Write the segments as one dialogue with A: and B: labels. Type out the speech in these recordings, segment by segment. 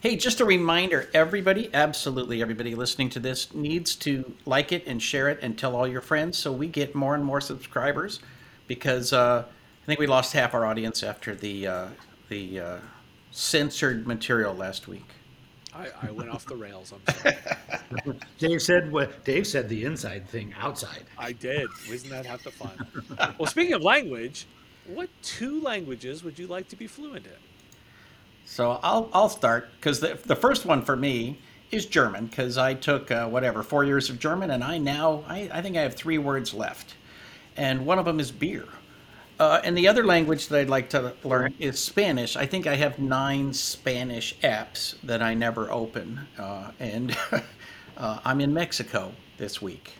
A: Hey, just a reminder everybody, absolutely everybody listening to this needs to like it and share it and tell all your friends so we get more and more subscribers because uh, I think we lost half our audience after the, uh, the uh, censored material last week.
B: I, I went off the rails. I'm sorry.
C: Dave said what Dave said the inside thing outside.
B: I did. Isn't that half the fun? well, speaking of language, what two languages would you like to be fluent in?
A: So I'll I'll start because the the first one for me is German because I took uh, whatever four years of German and I now I, I think I have three words left, and one of them is beer. Uh, and the other language that I'd like to learn is Spanish. I think I have nine Spanish apps that I never open, uh, and uh, I'm in Mexico this week.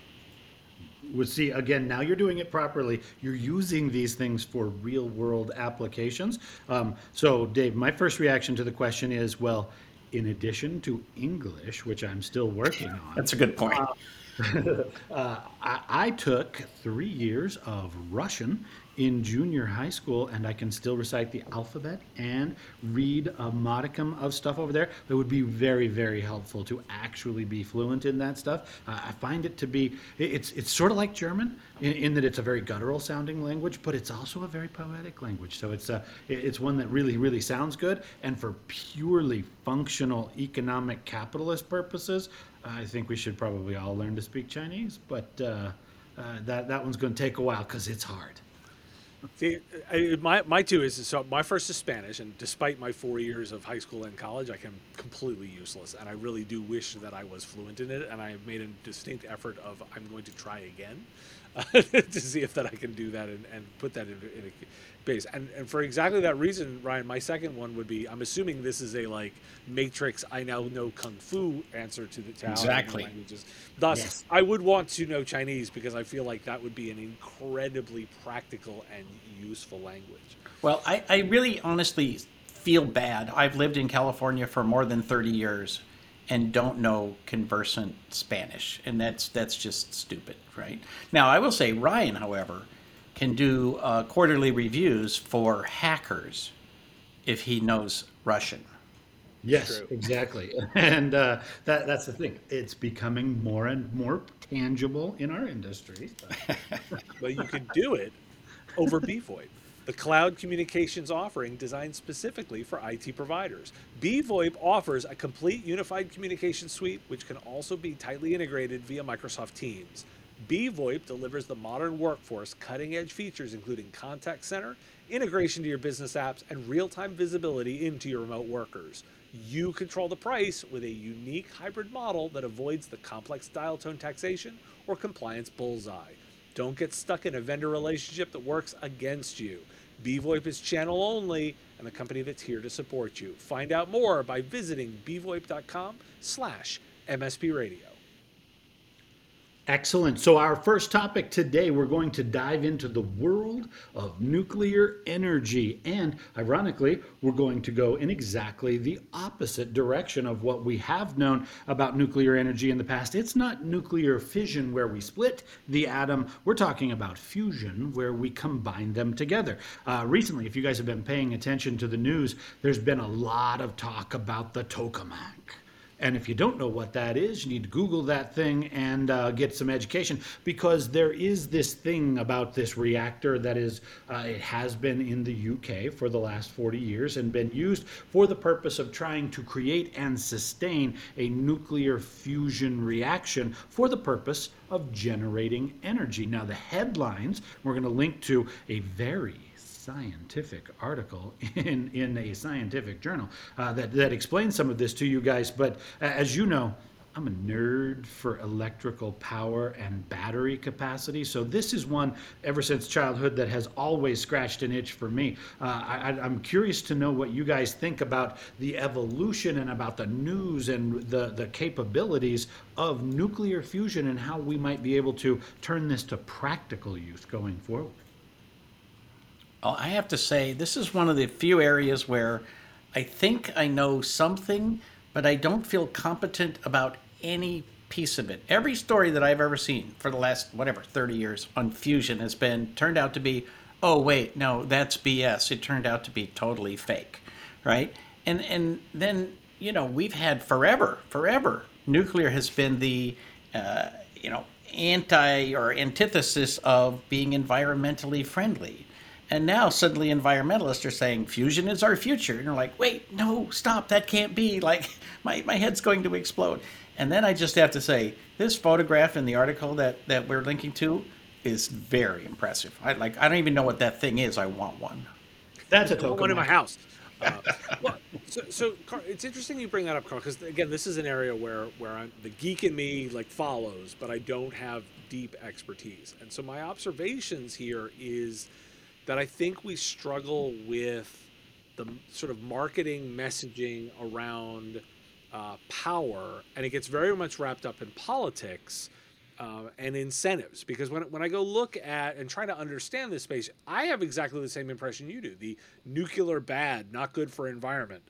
C: Well, see again. Now you're doing it properly. You're using these things for real world applications. Um, so, Dave, my first reaction to the question is, well, in addition to English, which I'm still working on,
A: That's a good point.
C: uh, I, I took three years of Russian in junior high school, and I can still recite the alphabet and read a modicum of stuff over there. That would be very, very helpful to actually be fluent in that stuff. Uh, I find it to be it's it's sort of like German in, in that it's a very guttural sounding language, but it's also a very poetic language. So it's a it's one that really, really sounds good. And for purely functional economic capitalist purposes, I think we should probably all learn to speak Chinese, but uh, uh, that that one's going to take a while because it's hard.
B: See, I, my my two is so my first is Spanish, and despite my four years of high school and college, I am completely useless, and I really do wish that I was fluent in it. And I have made a distinct effort of I'm going to try again to see if that I can do that and, and put that in, in a base. And and for exactly that reason, Ryan, my second one would be I'm assuming this is a like Matrix. I now know kung fu answer to the to I
A: Exactly.
B: languages. Thus,
C: Yes.
B: I would want to know Chinese because I feel like that would be an incredibly practical and useful language.
A: Well, I, I really honestly feel bad. I've lived in California for more than 30 years and don't know conversant Spanish. And that's that's just stupid, right? Now, I will say Ryan, however, can do uh, quarterly reviews for hackers if he knows Russian.
C: Yes,
B: True.
C: exactly. And uh, that, that's the thing. It's becoming more and more tangible in our industry.
B: But you can do it over BVoIP, the cloud communications offering designed specifically for IT providers. BVoIP offers a complete unified communication suite, which can also be tightly integrated via Microsoft Teams. BVoIP delivers the modern workforce cutting edge features, including contact center, integration to your business apps, and real time visibility into your remote workers. You control the price with a unique hybrid model that avoids the complex dial tone taxation or compliance bullseye. Don't get stuck in a vendor relationship that works against you. BVoIP is channel only and the company that's here to support you. Find out more by visiting bvoip.com slash MSP radio.
C: Excellent. So, our first topic today, we're going to dive into the world of nuclear energy. And ironically, we're going to go in exactly the opposite direction of what we have known about nuclear energy in the past. It's not nuclear fission where we split the atom, we're talking about fusion where we combine them together. Uh, recently, if you guys have been paying attention to the news, there's been a lot of talk about the tokamak. And if you don't know what that is, you need to Google that thing and uh, get some education because there is this thing about this reactor that is, uh, it has been in the UK for the last 40 years and been used for the purpose of trying to create and sustain a nuclear fusion reaction for the purpose of generating energy. Now, the headlines, we're going to link to a very scientific article in, in a scientific journal uh, that, that explains some of this to you guys. But uh, as you know, I'm a nerd for electrical power and battery capacity. So this is one ever since childhood that has always scratched an itch for me. Uh, I, am curious to know what you guys think about the evolution and about the news and the, the capabilities of nuclear fusion and how we might be able to turn this to practical use going forward.
A: Well, I have to say, this is one of the few areas where I think I know something, but I don't feel competent about any piece of it. Every story that I've ever seen for the last whatever 30 years on fusion has been turned out to be, oh wait, no, that's BS. It turned out to be totally fake, right? And and then you know we've had forever, forever. Nuclear has been the uh, you know anti or antithesis of being environmentally friendly. And now suddenly environmentalists are saying fusion is our future. And you're like, wait, no, stop, that can't be. Like, my, my head's going to explode. And then I just have to say, this photograph in the article that, that we're linking to is very impressive. I like I don't even know what that thing is. I want one.
B: That's a token. One in my house. Uh, well, so, so Karl, it's interesting you bring that up, Karl, because again, this is an area where where I'm, the geek in me like follows, but I don't have deep expertise. And so my observations here is that I think we struggle with the sort of marketing messaging around uh, power, and it gets very much wrapped up in politics uh, and incentives. Because when, when I go look at and try to understand this space, I have exactly the same impression you do. The nuclear bad, not good for environment.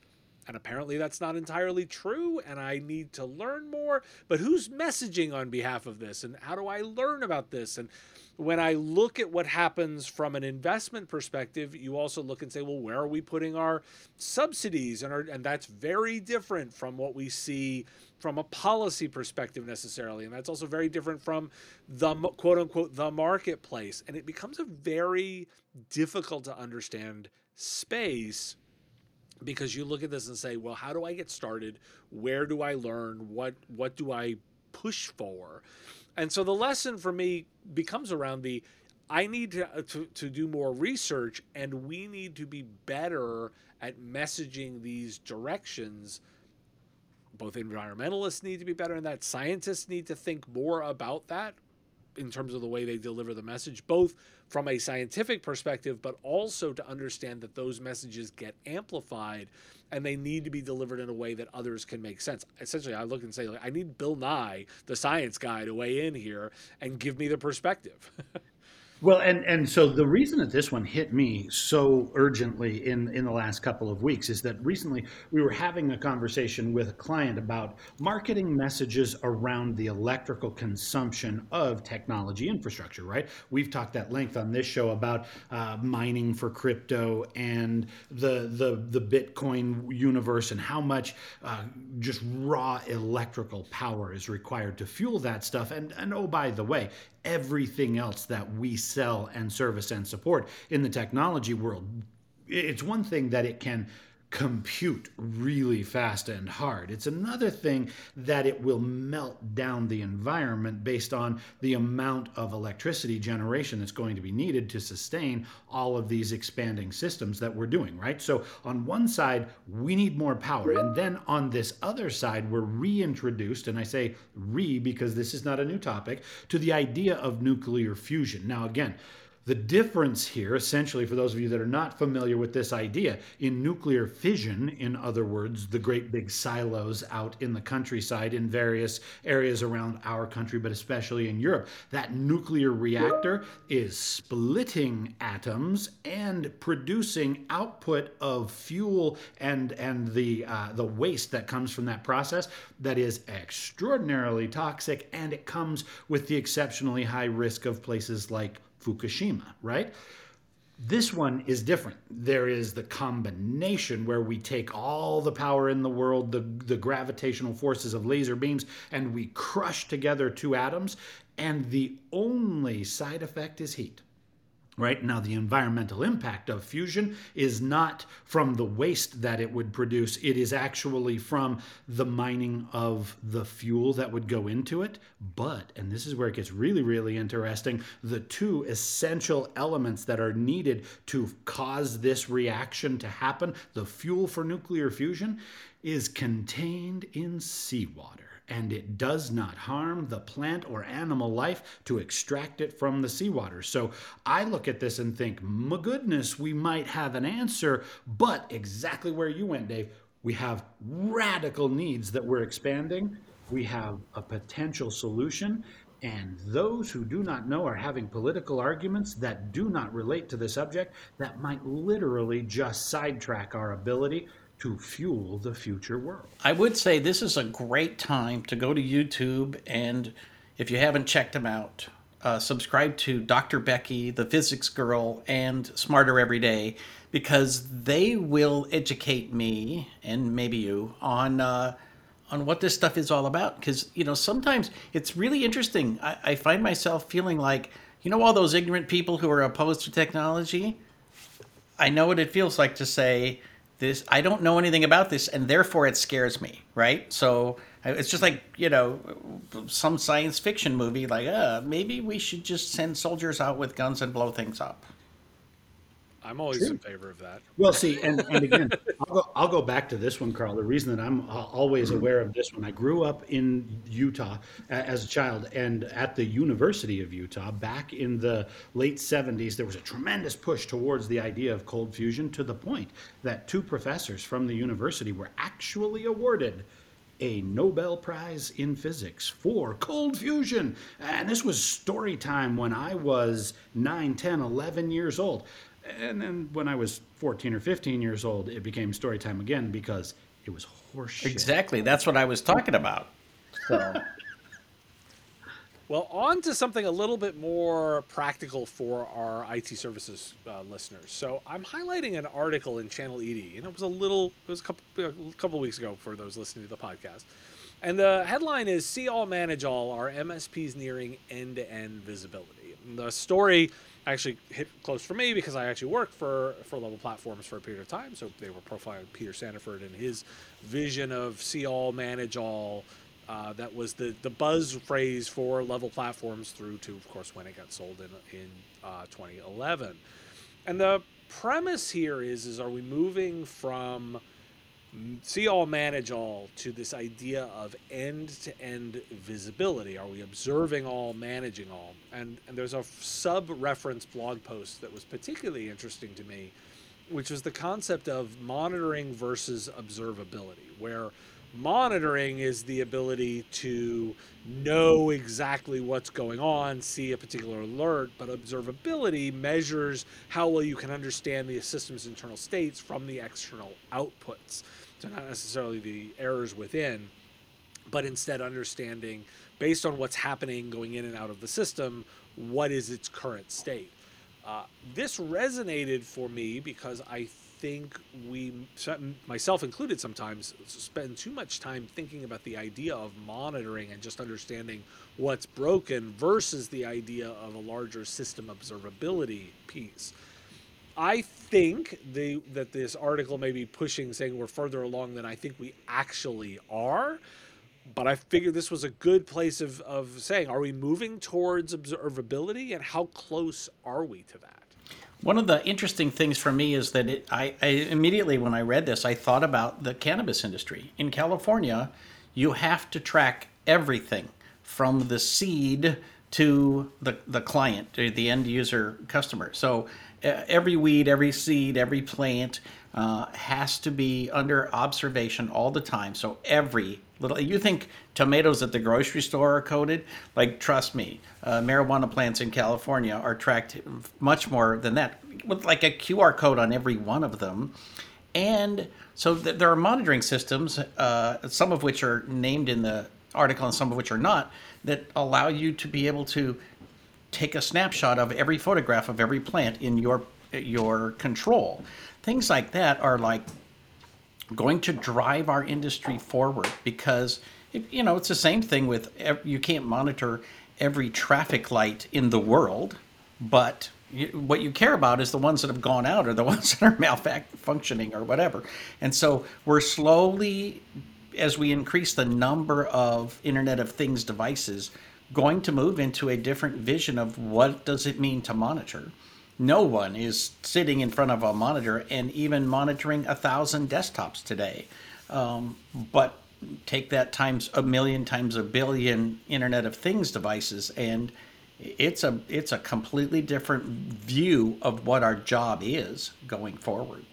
B: And apparently that's not entirely true, and I need to learn more. But who's messaging on behalf of this, and how do I learn about this? And when I look at what happens from an investment perspective, you also look and say, well, where are we putting our subsidies? And, our, and that's very different from what we see from a policy perspective necessarily. And that's also very different from the quote unquote the marketplace. And it becomes a very difficult to understand space because you look at this and say, well, how do I get started? Where do I learn? What what do I push for? And so the lesson for me becomes around the I need to, uh, to, to do more research and we need to be better at messaging these directions. Both environmentalists need to be better in that, scientists need to think more about that in terms of the way they deliver the message, both from a scientific perspective, but also to understand that those messages get amplified and they need to be delivered in a way that others can make sense. Essentially, I look and say, like, I need Bill Nye, the science guy, to weigh in here and give me the perspective.
C: Well, and and so the reason that this one hit me so urgently in in the last couple of weeks is that recently we were having a conversation with a client about marketing messages around the electrical consumption of technology infrastructure. Right? We've talked at length on this show about uh, mining for crypto and the the the Bitcoin universe and how much uh, just raw electrical power is required to fuel that stuff. And and oh by the way, everything else that we sell and service and support in the technology world. It's one thing that it can compute really fast and hard. It's another thing that it will melt down the environment based on the amount of electricity generation that's going to be needed to sustain all of these expanding systems that we're doing, right? So on one side, we need more power. And then on this other side, we're reintroduced, and I say re because this is not a new topic, to the idea of nuclear fusion. Now, again, the difference here, essentially, for those of you that are not familiar with this idea, in nuclear fission, in other words, the great big silos out in the countryside in various areas around our country, but especially in Europe, that nuclear reactor is splitting atoms and producing output of fuel and and the uh, the waste that comes from that process that is extraordinarily toxic, and it comes with the exceptionally high risk of places like Fukushima, right? This one is different. There is the combination where we take all the power in the world, the, the gravitational forces of laser beams, and we crush together two atoms, and the only side effect is heat. Right now, the environmental impact of fusion is not from the waste that it would produce, it is actually from the mining of the fuel that would go into it. But, and this is where it gets really, really interesting, the two essential elements that are needed to cause this reaction to happen, the fuel for nuclear fusion, is contained in seawater. And it does not harm the plant or animal life to extract it from the seawater. So I look at this and think, my goodness, we might have an answer, but exactly where you went, Dave, we have radical needs that we're expanding. We have a potential solution, and those who do not know are having political arguments that do not relate to the subject that might literally just sidetrack our ability to fuel the future world.
A: I would say this is a great time to go to YouTube and if you haven't checked them out, uh, subscribe to Dr. Becky, the Physics Girl, and Smarter Every Day because they will educate me and maybe you on uh, on what this stuff is all about. Because you know sometimes it's really interesting. I, I find myself feeling like you know all those ignorant people who are opposed to technology. I know what it feels like to say this i don't know anything about this and therefore it scares me right? So it's just like you know some science fiction movie like uh, maybe we should just send soldiers out with guns and blow things up
B: I'm always True. in favor of that.
C: Well, see, and, and again, I'll go, I'll go back to this one, Karl. The reason that I'm always mm-hmm. aware of this one, I grew up in Utah as a child, and at the University of Utah, back in the late 70s, there was a tremendous push towards the idea of cold fusion to the point that two professors from the university were actually awarded a Nobel Prize in Physics for cold fusion. And this was story time when I was 9, 10, 11 years old and then when I was 14 or 15 years old, it became story time again because it was horseshit.
A: Exactly. That's what I was talking about. So.
B: well, on to something a little bit more practical for our IT services uh, listeners. So I'm highlighting an article in ChannelE2E, and it was a little, it was a couple, a couple weeks ago for those listening to the podcast. And the headline is See All Manage All Are MSPs Nearing End to End Visibility. And the story actually hit close for me because I actually worked for for level platforms for a period of time. So they were profiling Peter Sandiford and his vision of see all, manage all. Uh, that was the the buzz phrase for level platforms through to, of course, when it got sold in in uh, 2011. And the premise here is is are we moving from see all manage all to this idea of end to end visibility. Are we observing all managing all? And and there's a sub reference blog post that was particularly interesting to me which was the concept of monitoring versus observability where monitoring is the ability to know exactly what's going on see a particular alert but observability measures how well you can understand the system's internal states from the external outputs so not necessarily the errors within, but instead understanding based on what's happening going in and out of the system, what is its current state. Uh, this resonated for me because I think we, myself included, sometimes spend too much time thinking about the idea of monitoring and just understanding what's broken versus the idea of a larger system observability piece. I think the that this article may be pushing, saying we're further along than I think we actually are. But I figured this was a good place of, of saying, are we moving towards observability and how close are we to that?
A: One of the interesting things for me is that it, I, I immediately, when I read this, I thought about the cannabis industry. In California, you have to track everything from the seed to the, the client, to the end user customer. So every weed, every seed, every plant uh, has to be under observation all the time. So every little, you think tomatoes at the grocery store are coded? Like, trust me, uh, marijuana plants in California are tracked much more than that, with like a QR code on every one of them. And so th- there are monitoring systems, uh, some of which are named in the article and some of which are not, that allow you to be able to take a snapshot of every photograph of every plant in your your control. Things like that are like going to drive our industry forward because you know it's the same thing with you can't monitor every traffic light in the world, but what you care about is the ones that have gone out or the ones that are malfunctioning or whatever. And so we're slowly, as we increase the number of Internet of Things devices, going to move into a different vision of what does it mean to monitor. No one is sitting in front of a monitor and even monitoring a thousand desktops today. Um, but take that times a million times a billion Internet of Things devices, and it's a it's a completely different view of what our job is going forward.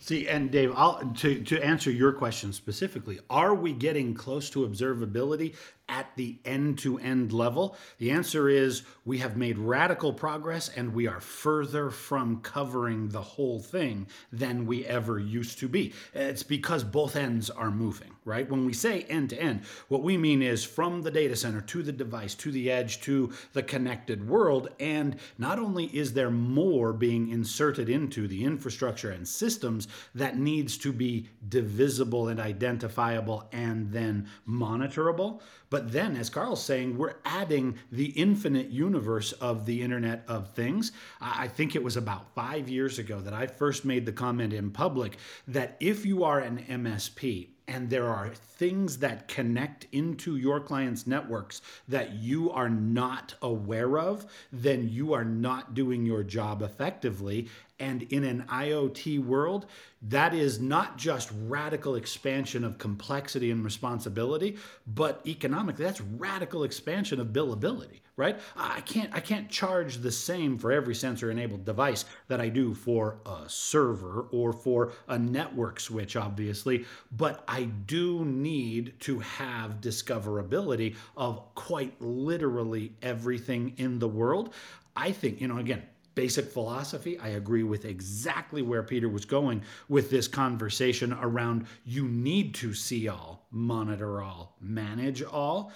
C: See, and Dave, I'll, to, to answer your question specifically, are we getting close to observability at the end to end level? The answer is we have made radical progress and we are further from covering the whole thing than we ever used to be. It's because both ends are moving, right? When we say end to end, what we mean is from the data center to the device, to the edge, to the connected world. And not only is there more being inserted into the infrastructure and systems that needs to be divisible and identifiable and then monitorable, but then, as Karl's saying, we're adding the infinite universe of the Internet of Things. I think it was about five years ago that I first made the comment in public that if you are an MSP, and there are things that connect into your clients' networks that you are not aware of, then you are not doing your job effectively. And in an IoT world, that is not just radical expansion of complexity and responsibility, but economically, that's radical expansion of billability, right? I can't I can't charge the same for every sensor enabled device that I do for a server or for a network switch, obviously, but I do need to have discoverability of quite literally everything in the world. I think, you know, again, basic philosophy. I agree with exactly where Peter was going with this conversation around you need to see all, monitor all, manage all.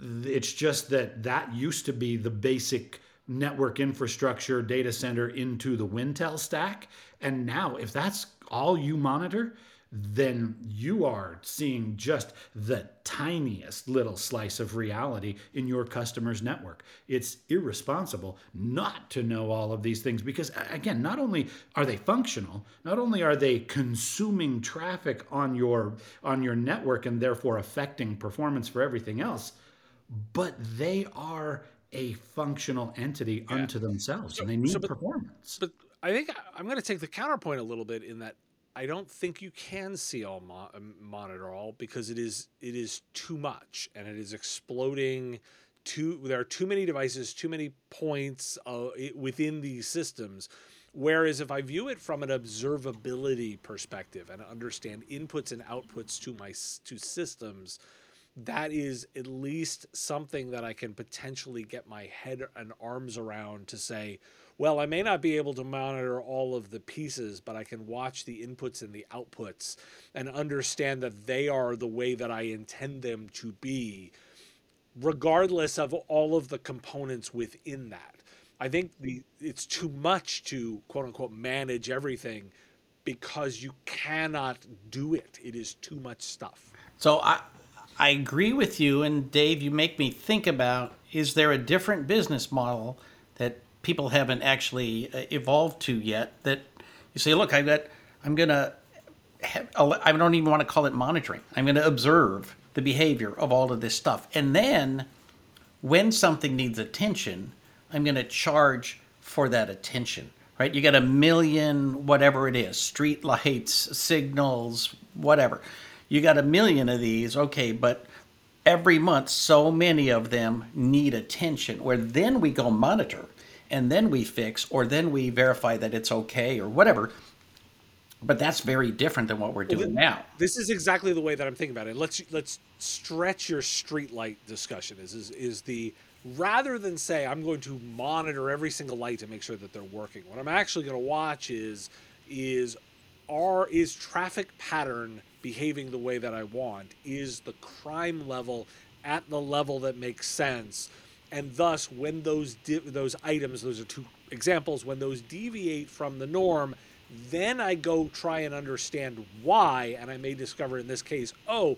C: It's just that that used to be the basic network infrastructure data center into the Wintel stack. And now, if that's all you monitor, then you are seeing just the tiniest little slice of reality in your customer's network. It's irresponsible not to know all of these things because, again, not only are they functional, not only are they consuming traffic on your on your network and therefore affecting performance for everything else, but they are a functional entity yeah. unto themselves so, and they need so, but, performance.
B: But I think I'm going to take the counterpoint a little bit in that I don't think you can see all mo- um, monitor all because it is it is too much and it is exploding. Too there are too many devices, too many points uh, within these systems. Whereas if I view it from an observability perspective and understand inputs and outputs to my to systems, that is at least something that I can potentially get my head and arms around to say, well, I may not be able to monitor all of the pieces, but I can watch the inputs and the outputs and understand that they are the way that I intend them to be, regardless of all of the components within that. I think the it's too much to quote unquote manage everything because you cannot do it. It is too much stuff.
A: So I I agree with you and Dave, you make me think about is there a different business model that people haven't actually uh, evolved to yet that you say, look, i've got, I'm going to, I don't even want to call it monitoring. I'm going to observe the behavior of all of this stuff. And then when something needs attention, I'm going to charge for that attention, right? You got a million, whatever it is, street lights, signals, whatever. You got a million of these. Okay. But every month, so many of them need attention where then we go monitor and then we fix or then we verify that it's okay or whatever. But that's very different than what we're doing well, now.
B: this is exactly the way that i'm thinking about it. Let's let's stretch your street light discussion is is, is the rather than say i'm going to monitor every single light to make sure that they're working what i'm actually going to watch is is are is traffic pattern behaving the way that i want? Is the crime level at the level that makes sense and thus when those di- those items those are two examples when those deviate from the norm then i go try and understand why and i may discover in this case oh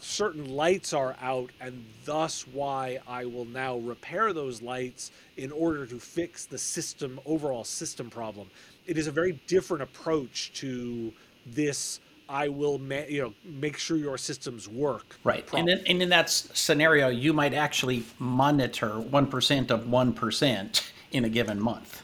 B: certain lights are out and thus why i will now repair those lights in order to fix the system overall system problem. It is a very different approach to this I will, ma- you know, make sure your systems work.
A: Right, and in, and in that scenario, you might actually monitor one percent of one percent in a given month.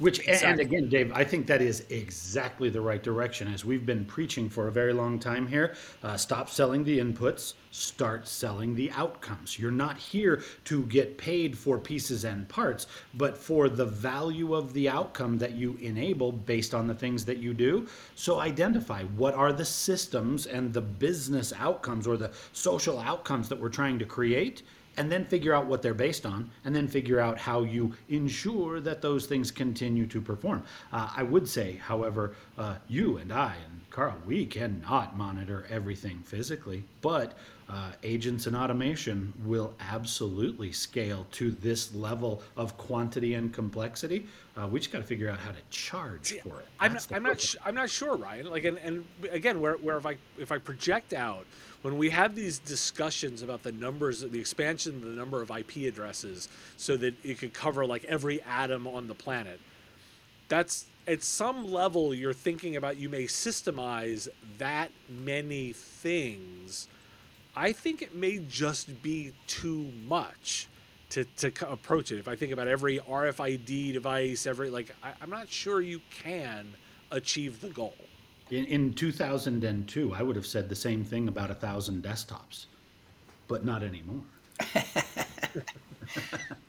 C: Which exactly. and again, Dave, I think that is exactly the right direction. As we've been preaching for a very long time here, uh, stop selling the inputs, start selling the outcomes. You're not here to get paid for pieces and parts, but for the value of the outcome that you enable based on the things that you do. So identify what are the systems and the business outcomes or the social outcomes that we're trying to create and then figure out what they're based on, and then figure out how you ensure that those things continue to perform. Uh, I would say, however, uh, you and I and Karl, we cannot monitor everything physically, but uh, agents and automation will absolutely scale to this level of quantity and complexity. Uh, we just got to figure out how to charge for it.
B: I'm, not, I'm not, sh- I'm not sure, Ryan. Like, and, and again, where, where if I if I project out when we have these discussions about the numbers, the expansion of the number of IP addresses, so that it could cover like every atom on the planet, that's at some level you're thinking about you may systemize that many things. I think it may just be too much to, to approach it. If I think about every RFID device, every like, I, I'm not sure you can achieve the goal.
C: In, in 2002, I would have said the same thing about a thousand desktops, but not anymore.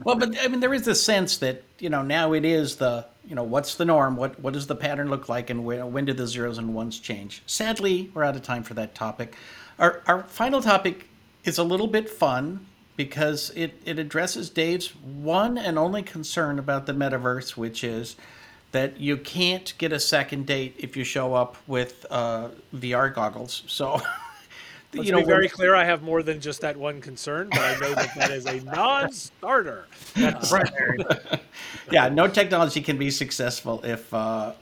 A: well, but I mean, there is this sense that you know now it is the you know what's the norm, what what does the pattern look like, and when, when do the zeros and ones change? Sadly, we're out of time for that topic. Our our final topic is a little bit fun because it it addresses Dave's one and only concern about the metaverse, which is that you can't get a second date if you show up with uh, VR goggles. So,
B: Let's you know, be very clear. I have more than just that one concern, but I know that that is a non-starter. right.
A: yeah, no technology can be successful if uh,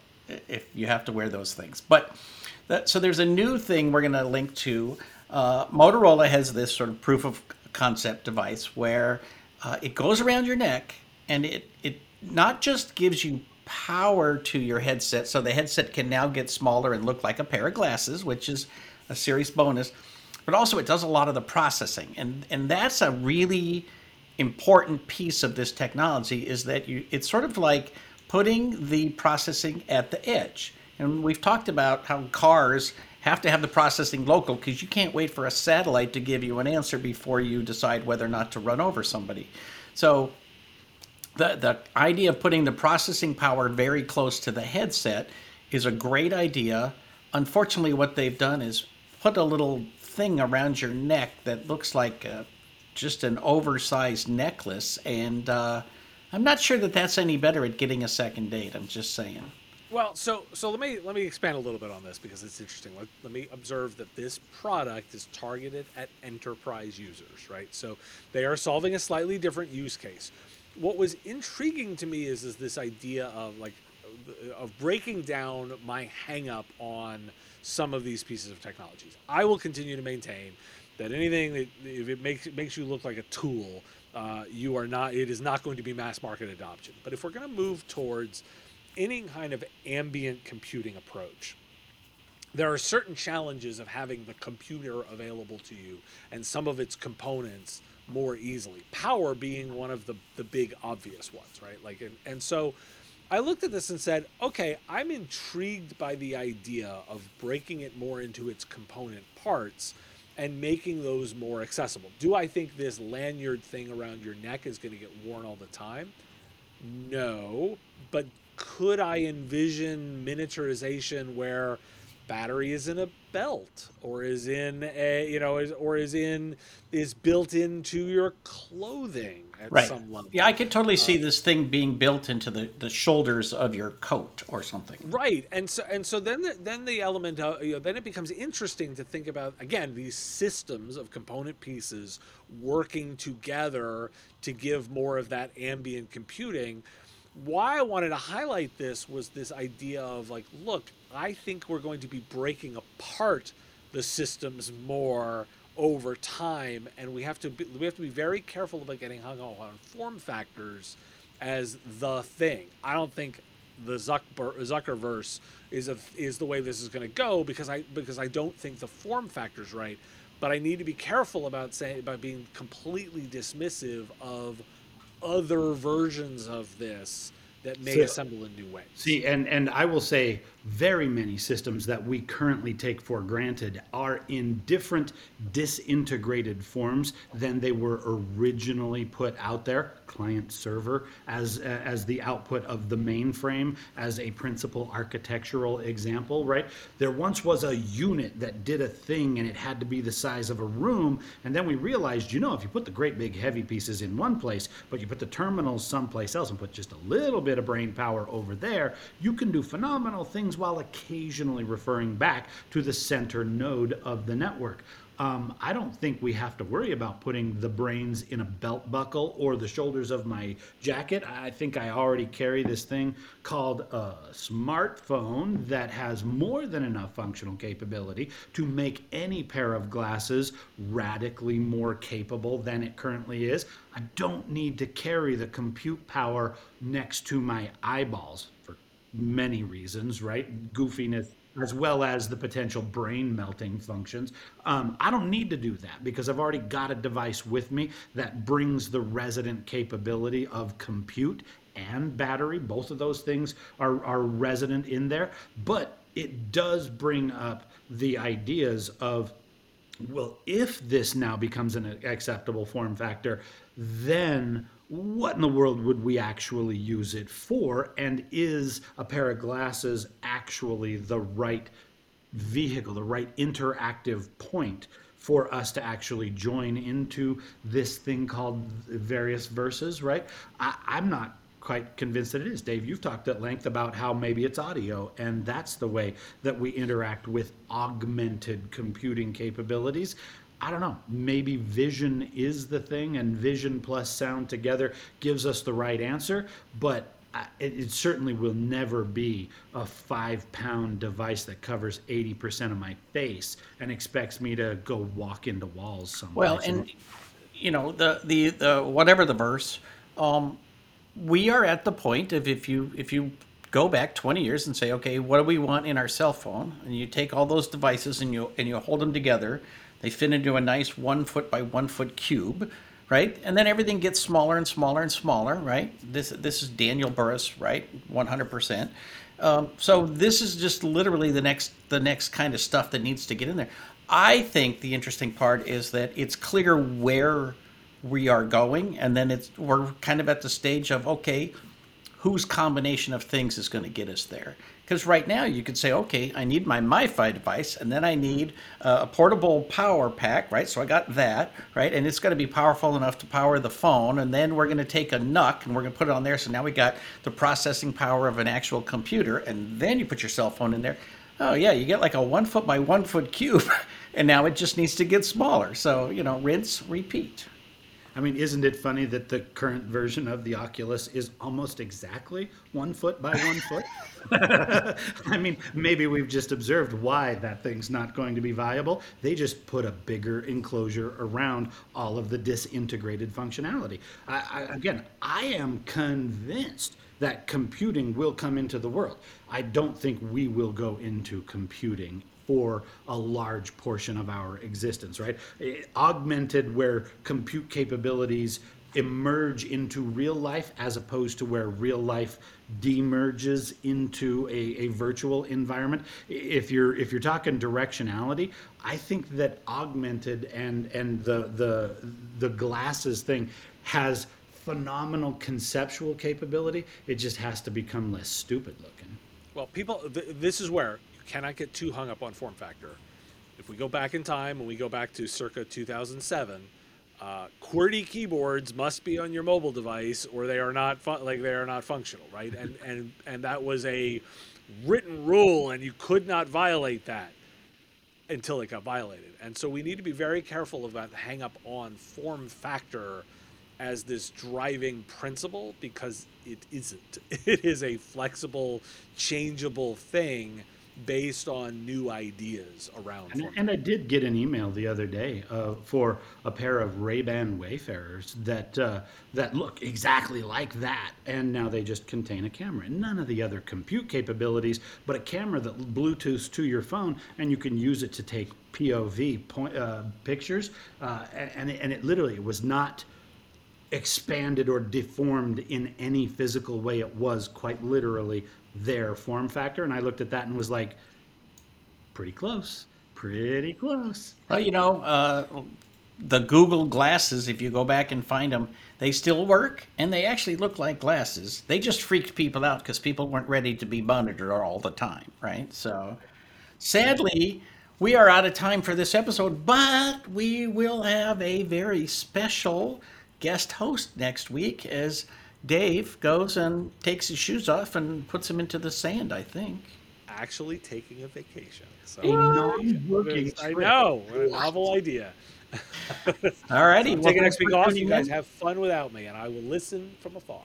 A: if you have to wear those things. But that, so there's a new thing we're going to link to. Uh, Motorola has this sort of proof of concept device where uh, it goes around your neck and it it not just gives you power to your headset so the headset can now get smaller and look like a pair of glasses, which is a serious bonus. But also, it does a lot of the processing, and and that's a really important piece of this technology is that you it's sort of like putting the processing at the edge. And we've talked about how cars have to have the processing local because you can't wait for a satellite to give you an answer before you decide whether or not to run over somebody. So the, the idea of putting the processing power very close to the headset is a great idea. Unfortunately, what they've done is put a little thing around your neck that looks like a, just an oversized necklace, and uh, I'm not sure that that's any better at getting a second date. I'm just saying.
B: Well, so so let me let me expand a little bit on this because it's interesting. Let, let me observe that this product is targeted at enterprise users, right? So they are solving a slightly different use case what was intriguing to me is is this idea of like of breaking down my hangup on some of these pieces of technologies. I will continue to maintain that anything that if it makes makes you look like a tool, uh, you are not. It is not going to be mass market adoption. But if we're going to move towards any kind of ambient computing approach, there are certain challenges of having the computer available to you and some of its components more easily. Power being one of the, the big obvious ones, right? Like, and, and so I looked at this and said, okay, I'm intrigued by the idea of breaking it more into its component parts and making those more accessible. Do I think this lanyard thing around your neck is going to get worn all the time? No, but could I envision miniaturization where battery is in a belt or is in a you know is, or is in is built into your clothing at
A: right.
B: some level.
A: Yeah, I could totally see uh, this thing being built into the, the shoulders of your coat or something.
B: Right, and so and so then the, then the element of, you know, then it becomes interesting to think about again these systems of component pieces working together to give more of that ambient computing why I wanted to highlight this was this idea of like, look, I think we're going to be breaking apart the systems more over time, and we have to be, we have to be very careful about getting hung up on form factors as the thing. I don't think the Zucker, Zuckerverse is a, is the way this is going to go because I because I don't think the form factor's right. But I need to be careful about saying about being completely dismissive of other versions of this that may
C: So-
B: assemble in new ways.
C: See, and, and I will say very many systems that we currently take for granted are in different disintegrated forms than they were originally put out there. Client server as uh, as the output of the mainframe as a principal architectural example, right? There once was a unit that did a thing and it had to be the size of a room, and then we realized, you know, if you put the great big heavy pieces in one place, but you put the terminals someplace else and put just a little bit of brain power over there, you can do phenomenal things while occasionally referring back to the center node of the network. Um, I don't think we have to worry about putting the brains in a belt buckle or the shoulders of my jacket. I think I already carry this thing called a smartphone that has more than enough functional capability to make any pair of glasses radically more capable than it currently is. I don't need to carry the compute power next to my eyeballs many reasons, right? Goofiness as well as the potential brain melting functions. Um, I don't need to do that because I've already got a device with me that brings the resident capability of compute and battery. Both of those things are, are resident in there, but it does bring up the ideas of well, if this now becomes an acceptable form factor, then what in the world would we actually use it for? And is a pair of glasses actually the right vehicle, the right interactive point for us to actually join into this thing called various verses, right? I, I'm not quite convinced that it is. Dave, you've talked at length about how maybe it's audio, and that's the way that we interact with augmented computing capabilities. I don't know. Maybe vision is the thing, and vision plus sound together gives us the right answer, but it, it certainly will never be a five pound device that covers 80% of my face and expects me to go walk into walls somewhere.
A: Well, and you know the the the whatever the verse, um, we are at the point of if you if you go back 20 years and say, okay, what do we want in our cell phone? And you take all those devices and you and you hold them together, they fit into a nice one foot by one foot cube, right? And then everything gets smaller and smaller and smaller, right? This this is Daniel Burrus, right? 100%. Um, so this is just literally the next the next kind of stuff that needs to get in there. I think the interesting part is that it's clear where we are going, and then it's we're kind of at the stage of okay, whose combination of things is going to get us there? Because right now you could say, okay, I need my MiFi device, and then I need uh, a portable power pack, right? So I got that, right? And it's going to be powerful enough to power the phone, and then we're going to take a NUC and we're going to put it on there. So now we got the processing power of an actual computer, and then you put your cell phone in there. Oh yeah, you get like a one foot by one foot cube, and now it just needs to get smaller. So you know, rinse, repeat.
C: I mean, isn't it funny that the current version of the Oculus is almost exactly one foot by one foot? I mean, maybe we've just observed why that thing's not going to be viable. They just put a bigger enclosure around all of the disintegrated functionality. I, I, again, I am convinced that computing will come into the world. I don't think we will go into computing for a large portion of our existence, right? Eh, Augmented where compute capabilities emerge into real life as opposed to where real life demerges into a, a virtual environment. If you're if you're talking directionality, I think that augmented and and the the the glasses thing has phenomenal conceptual capability. It just has to become less stupid looking.
B: Well, people, th- this is where cannot get too hung up on form factor. If we go back in time and we go back to circa 2007, uh, QWERTY keyboards must be on your mobile device, or they are not fun- like they are not functional, right? And and and that was a written rule, and you could not violate that until it got violated. And so we need to be very careful about hang up on form factor as this driving principle because it isn't. It is a flexible, changeable thing based on new ideas around
C: And, and I did get an email the other day uh, for a pair of Ray-Ban Wayfarers that uh, that look exactly like that, and now they just contain a camera. and None of the other compute capabilities, but a camera that Bluetooths to your phone, and you can use it to take POV point, uh, pictures. Uh, and and it literally was not expanded or deformed in any physical way. It was quite literally their form factor. And I looked at that and was like, pretty close, pretty close.
A: Well, you know, uh, the Google glasses, if you go back and find them, they still work and they actually look like glasses. They just freaked people out because people weren't ready to be monitored all the time, right? So sadly, we are out of time for this episode, but we will have a very special guest host next week as Dave goes and takes his shoes off and puts them into the sand, I think.
B: Actually taking a vacation. So
C: A non-working
B: I know. What a novel idea.
A: All righty.
B: I'm taking next week off. You guys have fun without me, and I will listen from afar.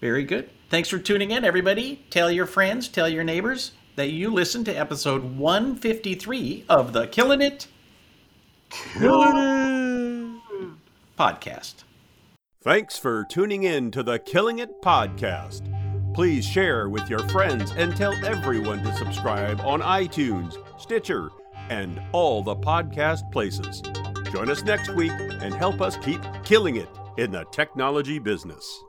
A: Very good. Thanks for tuning in, everybody. Tell your friends, tell your neighbors that you listened to episode 153 of the Killing It podcast.
D: Thanks for tuning in to the Killing It podcast. Please share with your friends and tell everyone to subscribe on iTunes, Stitcher, and all the podcast places. Join us next week and help us keep killing it in the technology business.